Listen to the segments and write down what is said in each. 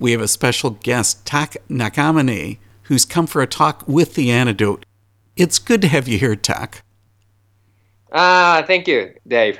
we have a special guest, Tak Nakamine, who's come for a talk with the antidote. It's good to have you here, Tak. Ah, thank you, Dave.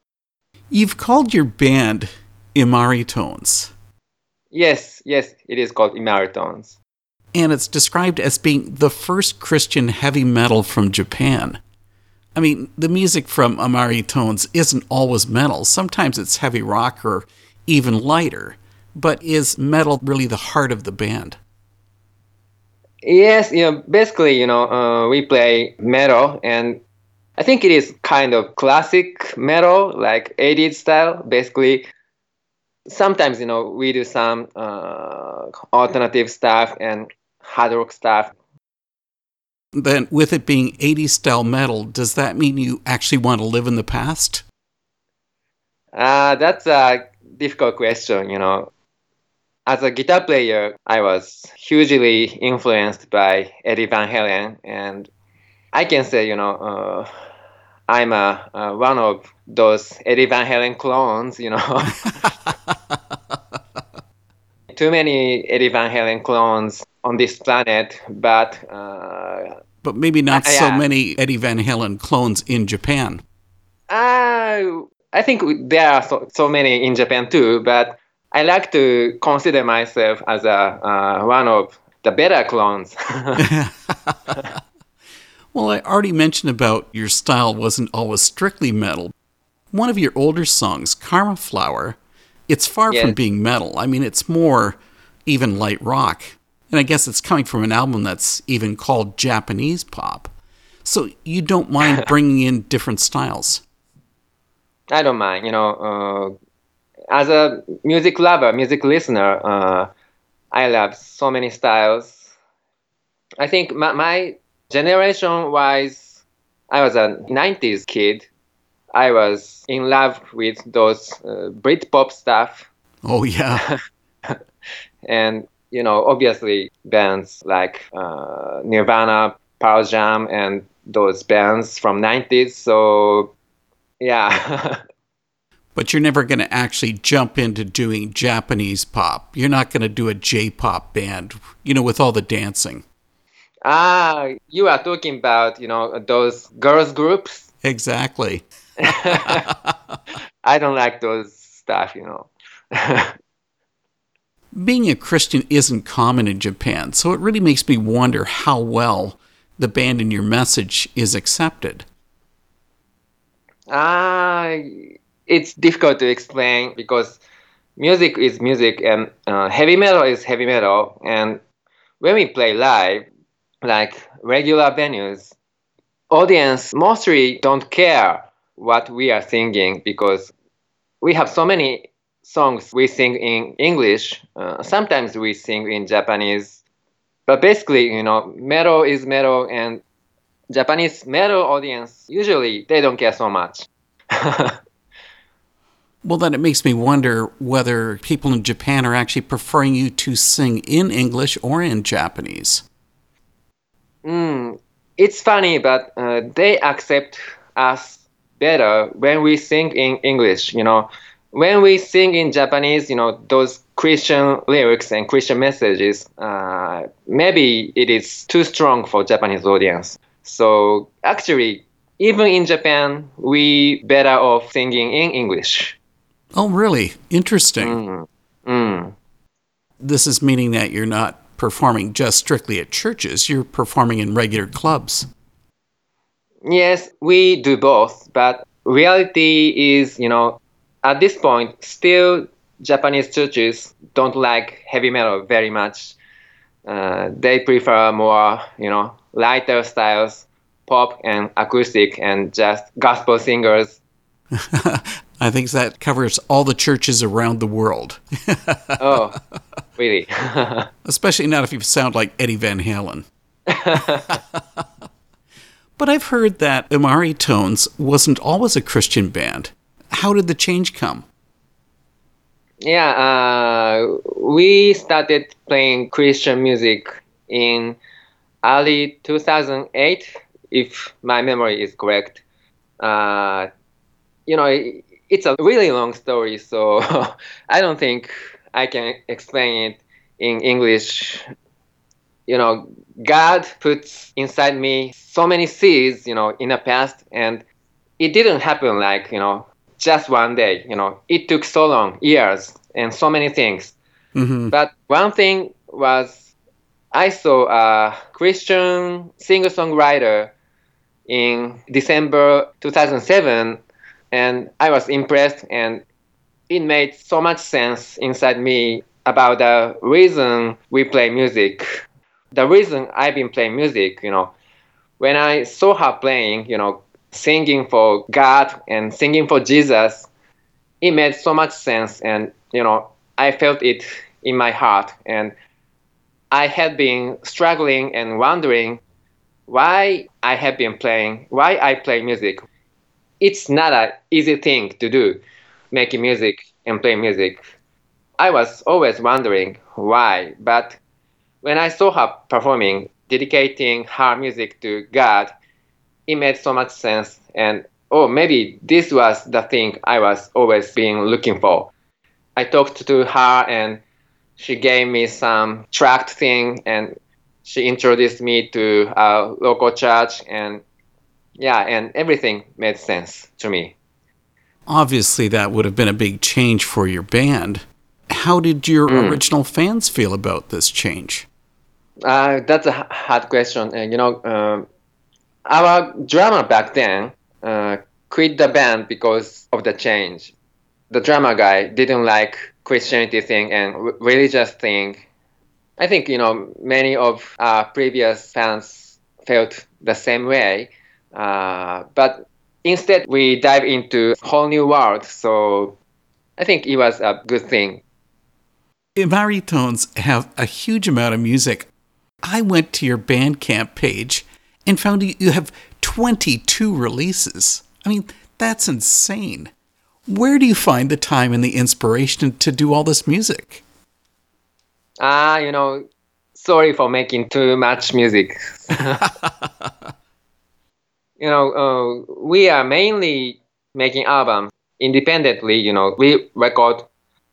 You've called your band Imari Tones. Yes, yes, it is called Imari Tones. And it's described as being the first Christian heavy metal from Japan. I mean, the music from Imari Tones isn't always metal. Sometimes it's heavy rock or even lighter. But is metal really the heart of the band? Yes, you know, basically, you know, uh, we play metal, and I think it is kind of classic metal, like 80s style. Basically, sometimes, you know, we do some uh, alternative stuff and hard rock stuff. Then, with it being 80s style metal, does that mean you actually want to live in the past? Uh, that's a difficult question, you know as a guitar player, I was hugely influenced by Eddie Van Halen, and I can say, you know, uh, I'm a, uh, one of those Eddie Van Halen clones, you know. Too many Eddie Van Halen clones on this planet, but. Uh, but maybe not uh, so many Eddie Van Halen clones in Japan. Uh, I think there are so, so many in Japan too, but I like to consider myself as a uh, one of the better clones. well, I already mentioned about your style wasn't always strictly metal. One of your older songs, Karma Flower, it's far yes. from being metal. I mean, it's more even light rock. And I guess it's coming from an album that's even called Japanese pop. So you don't mind bringing in different styles. I don't mind. You know, uh, as a music lover, music listener, uh, I love so many styles. I think my, my generation wise, I was a 90s kid. I was in love with those uh, Britpop stuff. Oh, yeah. and, you know, obviously bands like uh, Nirvana, Pearl Jam, and those bands from 90s. So, yeah. but you're never going to actually jump into doing Japanese pop. You're not going to do a J pop band, you know, with all the dancing. Ah, you are talking about, you know, those girls groups? Exactly. I don't like those stuff, you know. Being a Christian isn't common in Japan, so it really makes me wonder how well the band and your message is accepted. Ah, it's difficult to explain because music is music and uh, heavy metal is heavy metal. And when we play live, like regular venues, audience mostly don't care what we are singing because we have so many songs we sing in English. Uh, sometimes we sing in Japanese. But basically, you know, metal is metal and Japanese metal audience usually they don't care so much. Well, then it makes me wonder whether people in Japan are actually preferring you to sing in English or in Japanese. Mm, it's funny, but uh, they accept us better when we sing in English. You know, when we sing in Japanese, you know, those Christian lyrics and Christian messages, uh, maybe it is too strong for Japanese audience. So actually, even in Japan, we better off singing in English. Oh, really? Interesting. Mm. Mm. This is meaning that you're not performing just strictly at churches, you're performing in regular clubs. Yes, we do both, but reality is, you know, at this point, still Japanese churches don't like heavy metal very much. Uh, they prefer more, you know, lighter styles, pop and acoustic, and just gospel singers. I think that covers all the churches around the world. oh, really? Especially not if you sound like Eddie Van Halen. but I've heard that Imaritones wasn't always a Christian band. How did the change come? Yeah, uh, we started playing Christian music in early 2008, if my memory is correct. Uh, you know, it's a really long story, so I don't think I can explain it in English. You know, God puts inside me so many seeds, you know, in the past, and it didn't happen like, you know, just one day. You know, it took so long, years, and so many things. Mm-hmm. But one thing was I saw a Christian singer songwriter in December 2007, and I was impressed, and it made so much sense inside me about the reason we play music. The reason I've been playing music, you know, when I saw her playing, you know, singing for God and singing for Jesus, it made so much sense. And, you know, I felt it in my heart. And I had been struggling and wondering why I have been playing, why I play music. It's not an easy thing to do, making music and play music. I was always wondering why, but when I saw her performing, dedicating her music to God, it made so much sense. And oh, maybe this was the thing I was always being looking for. I talked to her and she gave me some tract thing and she introduced me to a local church and yeah, and everything made sense to me. Obviously, that would have been a big change for your band. How did your mm. original fans feel about this change? Uh, that's a hard question. And you know, um, our drummer back then uh, quit the band because of the change. The drummer guy didn't like Christianity thing and religious thing. I think you know many of our previous fans felt the same way, uh, but instead we dive into a whole new world. So I think it was a good thing. Maritones have a huge amount of music. I went to your Bandcamp page and found you have 22 releases. I mean, that's insane. Where do you find the time and the inspiration to do all this music? Ah, uh, you know, sorry for making too much music. you know, uh, we are mainly making albums independently. You know, we record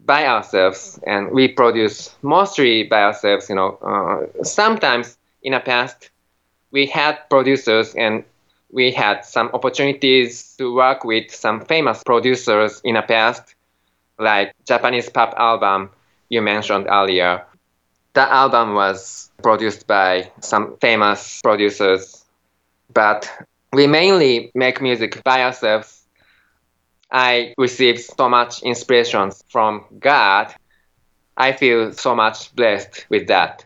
by ourselves and we produce mostly by ourselves. You know, uh, sometimes in the past we had producers and we had some opportunities to work with some famous producers in the past, like Japanese pop album you mentioned earlier. That album was produced by some famous producers, but we mainly make music by ourselves. I received so much inspiration from God. I feel so much blessed with that.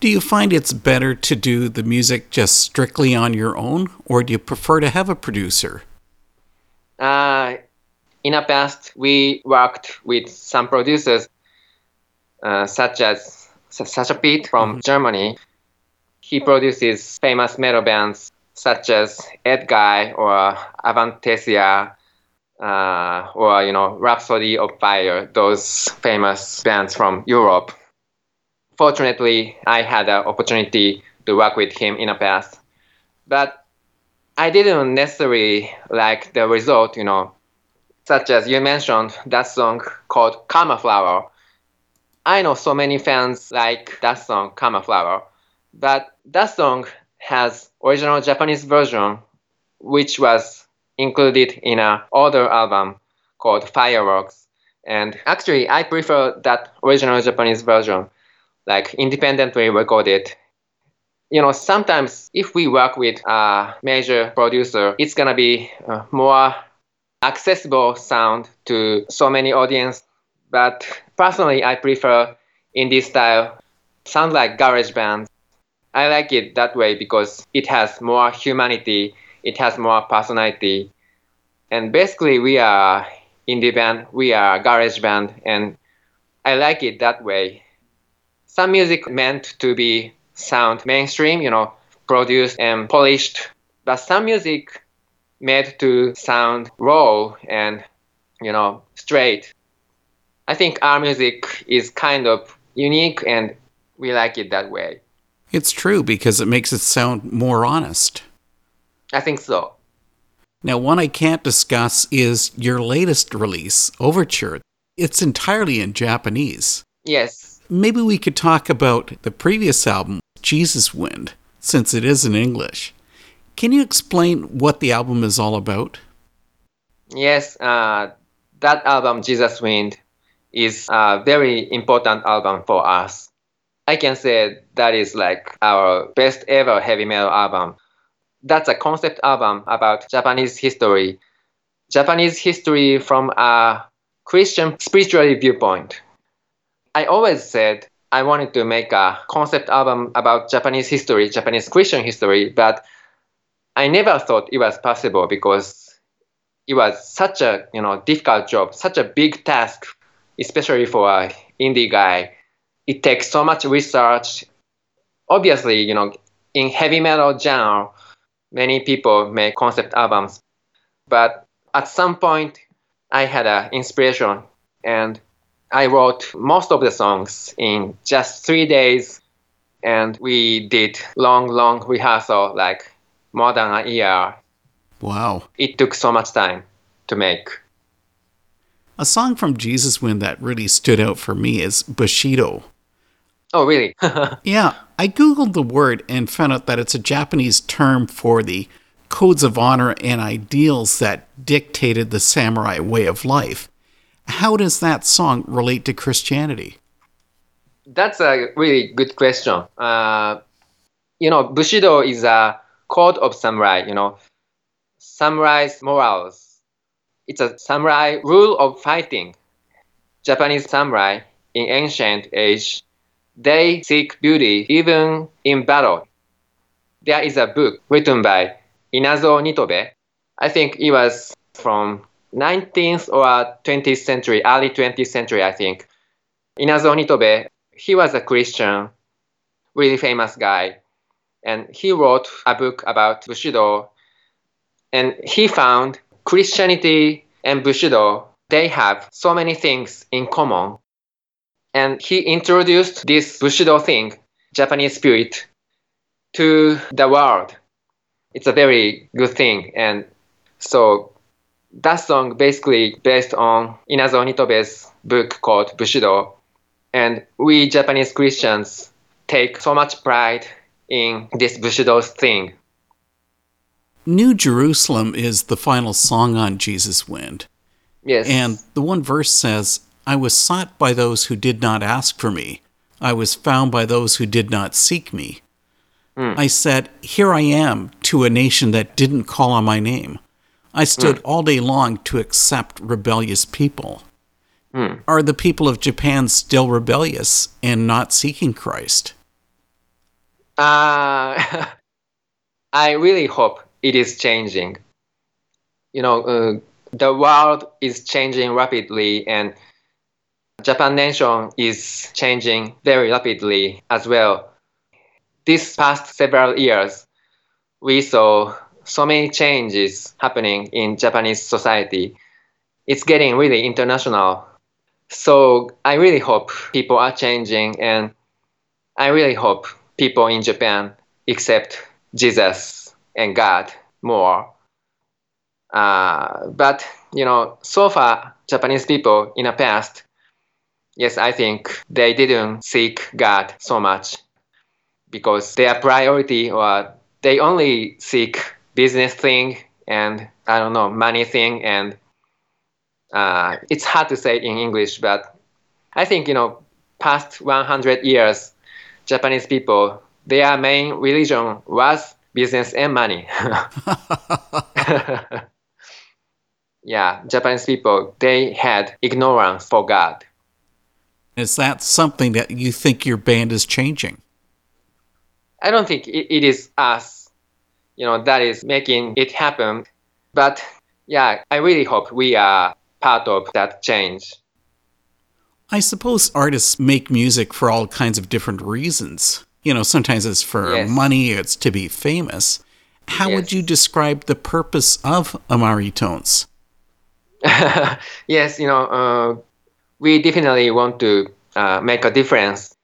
Do you find it's better to do the music just strictly on your own, or do you prefer to have a producer? Uh, in the past, we worked with some producers, uh, such as Sascha Paeth from mm-hmm. Germany. He produces famous metal bands such as Edguy or Avantasia, uh, or you know Rhapsody of Fire, those famous bands from Europe fortunately, I had an opportunity to work with him in the past. But I didn't necessarily like the result, you know, such as you mentioned that song called Karma Flower. I know so many fans like that song, Karma Flower, but that song has original Japanese version, which was included in an older album called Fireworks. And actually, I prefer that original Japanese version like independently recorded. You know, sometimes if we work with a major producer, it's gonna be uh, more accessible sound to so many audience. But personally, I prefer indie style, sound like garage band. I like it that way because it has more humanity, it has more personality. And basically, we are indie band, we are garage band, and I like it that way some music meant to be sound mainstream, you know, produced and polished, but some music made to sound raw and, you know, straight. I think our music is kind of unique and we like it that way. It's true because it makes it sound more honest. I think so. Now, one I can't discuss is your latest release, Overture. it's entirely in Japanese. Yes. Maybe we could talk about the previous album, Jesus Wind, since it is in English. Can you explain what the album is all about? Yes, uh, that album, Jesus Wind, is a very important album for us. I can say that is like our best ever heavy metal album. That's a concept album about Japanese history. Japanese history from a Christian spiritual viewpoint. I always said I wanted to make a concept album about Japanese history, Japanese Christian history, but I never thought it was possible because it was such a you know difficult job, such a big task, especially for an indie guy. It takes so much research. Obviously, you know, in heavy metal genre, many people make concept albums, but at some point, I had an inspiration and I wrote most of the songs in just three days, and we did long, long rehearsal, like more than a year. Wow. It took so much time to make. A song from Jesus Wind that really stood out for me is Bushido. Oh, really? yeah, I googled the word and found out that it's a Japanese term for the codes of honor and ideals that dictated the samurai way of life. How does that song relate to Christianity? That's a really good question. Uh, you know, Bushido is a code of samurai, you know, samurai's morals. It's a samurai rule of fighting. Japanese samurai in ancient age, they seek beauty even in battle. There is a book written by Inazo Nitobe. I think it was from 19th or 20th century, early 20th century, I think. Inazo Nitobe, he was a Christian, really famous guy, and he wrote a book about Bushido. And he found Christianity and Bushido, they have so many things in common. And he introduced this Bushido thing, Japanese spirit, to the world. It's a very good thing. And so that song basically based on Inazo Nitobe's book called Bushido. And we Japanese Christians take so much pride in this Bushido thing. New Jerusalem is the final song on Jesus Wind. Yes. And the one verse says, I was sought by those who did not ask for me. I was found by those who did not seek me. Mm. I said, Here I am to a nation that didn't call on my name. I stood mm. all day long to accept rebellious people. Mm. Are the people of Japan still rebellious and not seeking Christ? Uh, I really hope it is changing. You know, uh, the world is changing rapidly, and Japan nation is changing very rapidly as well. This past several years, we saw so many changes happening in Japanese society. It's getting really international. So I really hope people are changing and I really hope people in Japan accept Jesus and God more. Uh, but you know, so far Japanese people in the past, yes, I think they didn't seek God so much because their priority or they only seek business thing and I don't know money thing and uh, it's hard to say in English, but I think you know past 100 years, Japanese people their main religion was business and money. yeah, Japanese people they had ignorance for God. Is that something that you think your band is changing? I don't think it, it is us you know, that is making it happen. But yeah, I really hope we are part of that change. I suppose artists make music for all kinds of different reasons. You know, sometimes it's for yes. money, it's to be famous. How yes. would you describe the purpose of Imari Tones? yes, you know, uh, we definitely want to uh, make a difference.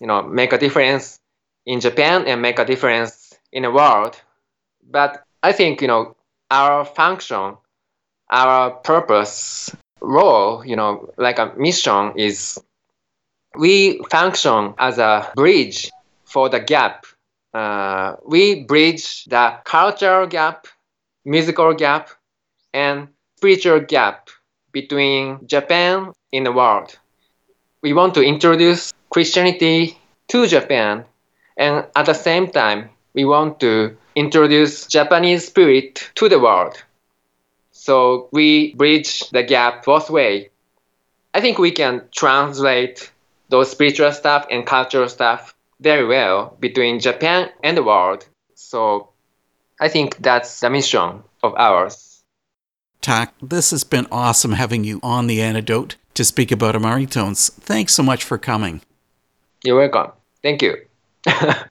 You know, make a difference in Japan and make a difference in the world. But I think, you know, our function, our purpose role, you know, like a mission is we function as a bridge for the gap. Uh, we bridge the cultural gap, musical gap, and spiritual gap between Japan and the world. We want to introduce Christianity to Japan, and at the same time, we want to introduce Japanese spirit to the world. So we bridge the gap both way. I think we can translate those spiritual stuff and cultural stuff very well between Japan and the world. So I think that's the mission of ours. Tak, this has been awesome having you on the antidote to speak about Imari Tones. Thanks so much for coming. You're welcome. Thank you.